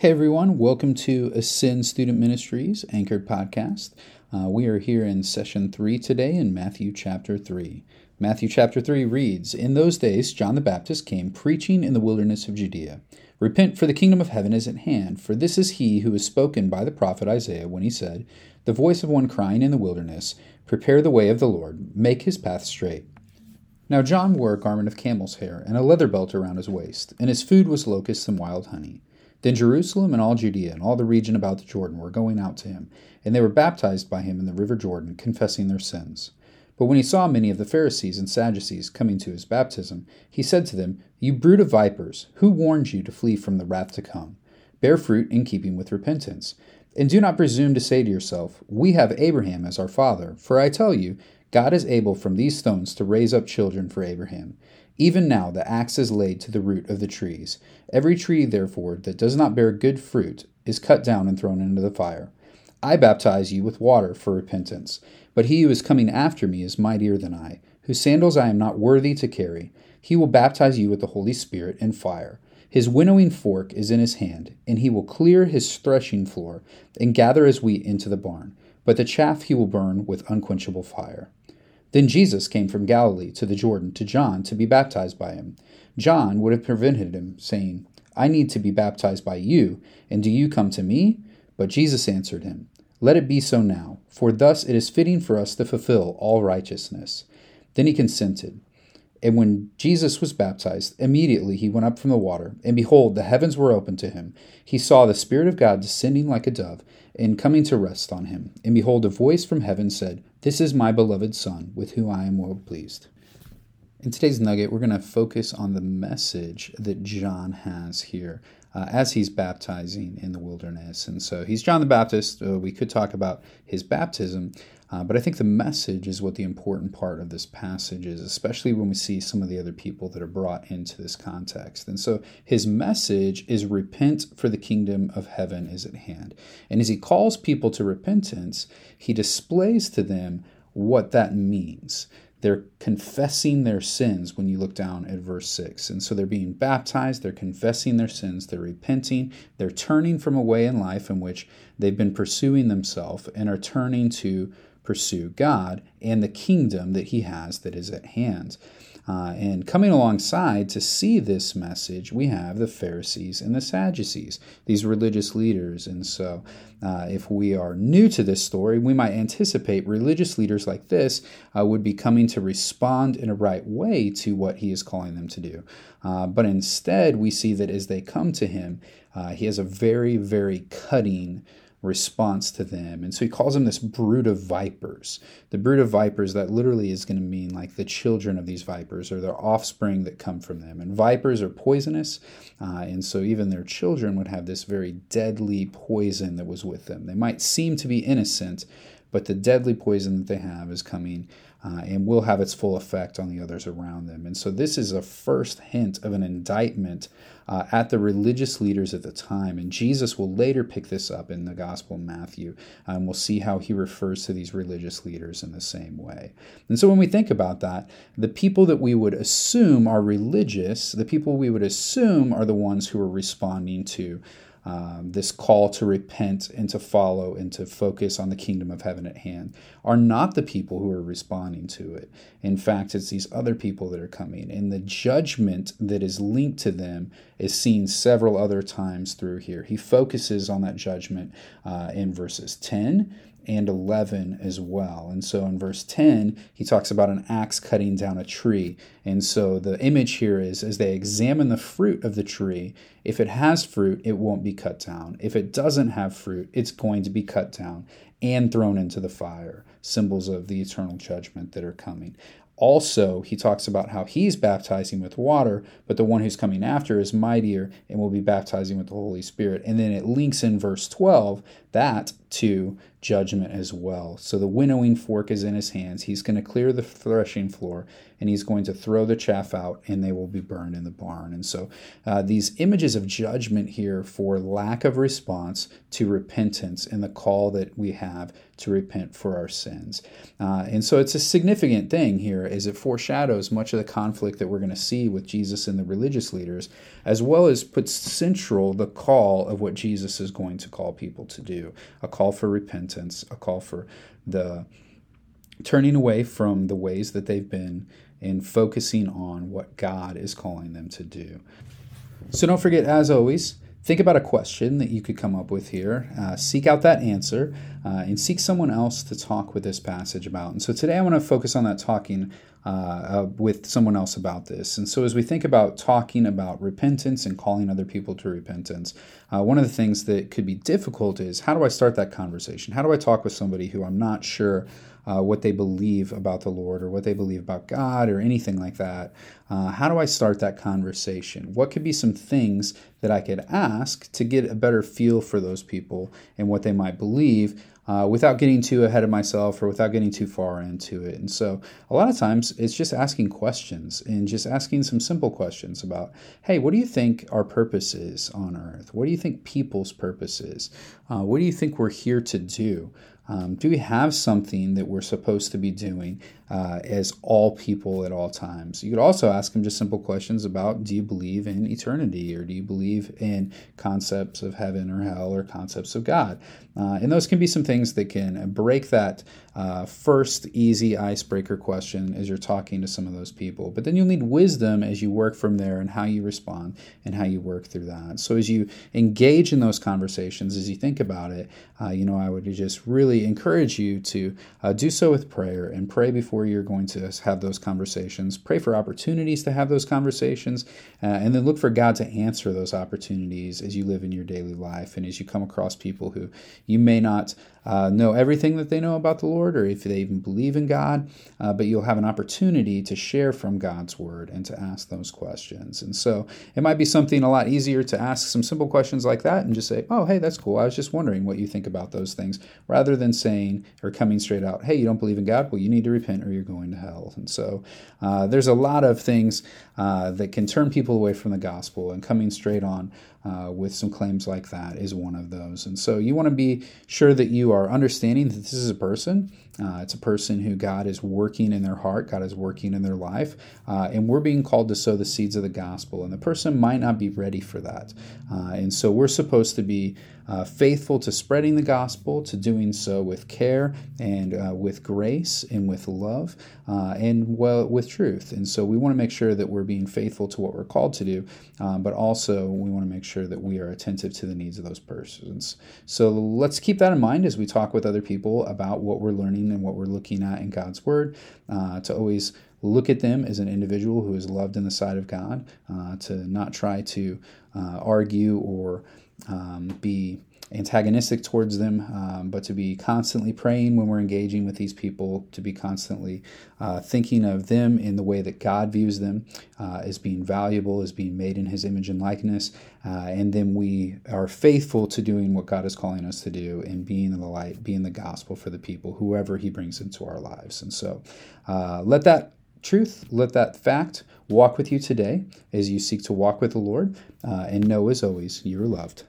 Hey everyone, welcome to Ascend Student Ministries Anchored Podcast. Uh, we are here in session three today in Matthew chapter three. Matthew chapter 3 reads In those days, John the Baptist came preaching in the wilderness of Judea Repent, for the kingdom of heaven is at hand. For this is he who was spoken by the prophet Isaiah when he said, The voice of one crying in the wilderness, Prepare the way of the Lord, make his path straight. Now John wore a garment of camel's hair and a leather belt around his waist, and his food was locusts and wild honey. Then Jerusalem and all Judea and all the region about the Jordan were going out to him, and they were baptized by him in the river Jordan, confessing their sins. But when he saw many of the Pharisees and Sadducees coming to his baptism, he said to them, You brood of vipers, who warned you to flee from the wrath to come? Bear fruit in keeping with repentance. And do not presume to say to yourself, We have Abraham as our father, for I tell you, God is able from these stones to raise up children for Abraham. Even now the axe is laid to the root of the trees. Every tree, therefore, that does not bear good fruit is cut down and thrown into the fire. I baptize you with water for repentance, but he who is coming after me is mightier than I, whose sandals I am not worthy to carry. He will baptize you with the Holy Spirit and fire. His winnowing fork is in his hand, and he will clear his threshing floor and gather his wheat into the barn, but the chaff he will burn with unquenchable fire. Then Jesus came from Galilee to the Jordan to John to be baptized by him. John would have prevented him, saying, I need to be baptized by you, and do you come to me? But Jesus answered him, Let it be so now, for thus it is fitting for us to fulfill all righteousness. Then he consented. And when Jesus was baptized, immediately he went up from the water, and behold, the heavens were opened to him. He saw the Spirit of God descending like a dove, and coming to rest on him. And behold, a voice from heaven said, This is my beloved Son, with whom I am well pleased. In today's nugget, we're going to focus on the message that John has here uh, as he's baptizing in the wilderness. And so he's John the Baptist. Uh, we could talk about his baptism, uh, but I think the message is what the important part of this passage is, especially when we see some of the other people that are brought into this context. And so his message is repent, for the kingdom of heaven is at hand. And as he calls people to repentance, he displays to them what that means. They're confessing their sins when you look down at verse 6. And so they're being baptized, they're confessing their sins, they're repenting, they're turning from a way in life in which they've been pursuing themselves and are turning to pursue God and the kingdom that He has that is at hand. Uh, and coming alongside to see this message, we have the Pharisees and the Sadducees, these religious leaders. And so, uh, if we are new to this story, we might anticipate religious leaders like this uh, would be coming to respond in a right way to what he is calling them to do. Uh, but instead, we see that as they come to him, uh, he has a very, very cutting response to them. And so he calls them this brood of vipers. The brood of vipers, that literally is going to mean like the children of these vipers or their offspring that come from them. And vipers are poisonous. Uh, and so even their children would have this very deadly poison that was with them. They might seem to be innocent, but the deadly poison that they have is coming uh, and will have its full effect on the others around them. And so this is a first hint of an indictment uh, at the religious leaders at the time. And Jesus will later pick this up in the Gospel of Matthew, and we'll see how he refers to these religious leaders in the same way. And so when we think about that, the people that we would assume are religious, the people we would assume are the ones who are responding to um, this call to repent and to follow and to focus on the kingdom of heaven at hand are not the people who are responding to it. In fact, it's these other people that are coming. And the judgment that is linked to them is seen several other times through here. He focuses on that judgment uh, in verses 10 and 11 as well. And so in verse 10, he talks about an axe cutting down a tree. And so the image here is as they examine the fruit of the tree, if it has fruit, it won't be cut down. If it doesn't have fruit, it's going to be cut down and thrown into the fire, symbols of the eternal judgment that are coming. Also, he talks about how he's baptizing with water, but the one who's coming after is mightier and will be baptizing with the Holy Spirit. And then it links in verse 12 that to judgment as well. So the winnowing fork is in his hands. He's going to clear the threshing floor and he's going to throw the chaff out and they will be burned in the barn. And so uh, these images of judgment here for lack of response to repentance and the call that we have to repent for our sins. Uh, and so it's a significant thing here as it foreshadows much of the conflict that we're going to see with Jesus and the religious leaders, as well as puts central the call of what Jesus is going to call people to do a call for repentance, a call for the turning away from the ways that they've been and focusing on what God is calling them to do. So don't forget, as always, think about a question that you could come up with here. Uh, seek out that answer uh, and seek someone else to talk with this passage about. And so today I want to focus on that talking uh, uh, with someone else about this. And so as we think about talking about repentance and calling other people to repentance, uh, one of the things that could be difficult is how do I start that conversation? How do I talk with somebody who I'm not sure uh, what they believe about the Lord or what they believe about God or anything like that. Uh, how do I start that conversation? What could be some things that I could ask to get a better feel for those people and what they might believe? Uh, without getting too ahead of myself or without getting too far into it. And so, a lot of times, it's just asking questions and just asking some simple questions about, hey, what do you think our purpose is on earth? What do you think people's purpose is? Uh, what do you think we're here to do? Um, do we have something that we're supposed to be doing uh, as all people at all times? You could also ask them just simple questions about do you believe in eternity or do you believe in concepts of heaven or hell or concepts of God? Uh, and those can be some things that can break that uh, first easy icebreaker question as you're talking to some of those people. But then you'll need wisdom as you work from there and how you respond and how you work through that. So as you engage in those conversations, as you think about it, uh, you know, I would just really encourage you to uh, do so with prayer and pray before you're going to have those conversations. Pray for opportunities to have those conversations, uh, and then look for God to answer those opportunities as you live in your daily life and as you come across people who you may not uh, know everything that they know about the Lord or if they even believe in God, uh, but you'll have an opportunity to share from God's Word and to ask those questions. And so it might be something a lot easier to ask some simple questions like that and just say, oh, hey, that's cool. I was just wondering what you think about those things, rather than saying or coming straight out, hey, you don't believe in God? Well, you need to repent or you're going to hell. And so uh, there's a lot of things uh, that can turn people away from the gospel, and coming straight on uh, with some claims like that is one of those. And so you want to be sure that you are understanding that this is a person. Uh, it's a person who God is working in their heart, God is working in their life, uh, and we're being called to sow the seeds of the gospel. And the person might not be ready for that. Uh, and so we're supposed to be uh, faithful to spreading the gospel, to doing so with care and uh, with grace and with love uh, and well with truth. And so we want to make sure that we're being faithful to what we're called to do, um, but also we want to make sure that we are attentive to the needs of those persons. So let's keep that in mind as we talk with other people about what we're learning and what we're looking at in God's Word, uh, to always look at them as an individual who is loved in the sight of God, uh, to not try to uh, argue or um, be antagonistic towards them, um, but to be constantly praying when we're engaging with these people, to be constantly uh, thinking of them in the way that God views them uh, as being valuable, as being made in His image and likeness. Uh, and then we are faithful to doing what God is calling us to do and being in the light, being the gospel for the people, whoever He brings into our lives. And so uh, let that truth, let that fact walk with you today as you seek to walk with the Lord. Uh, and know, as always, you're loved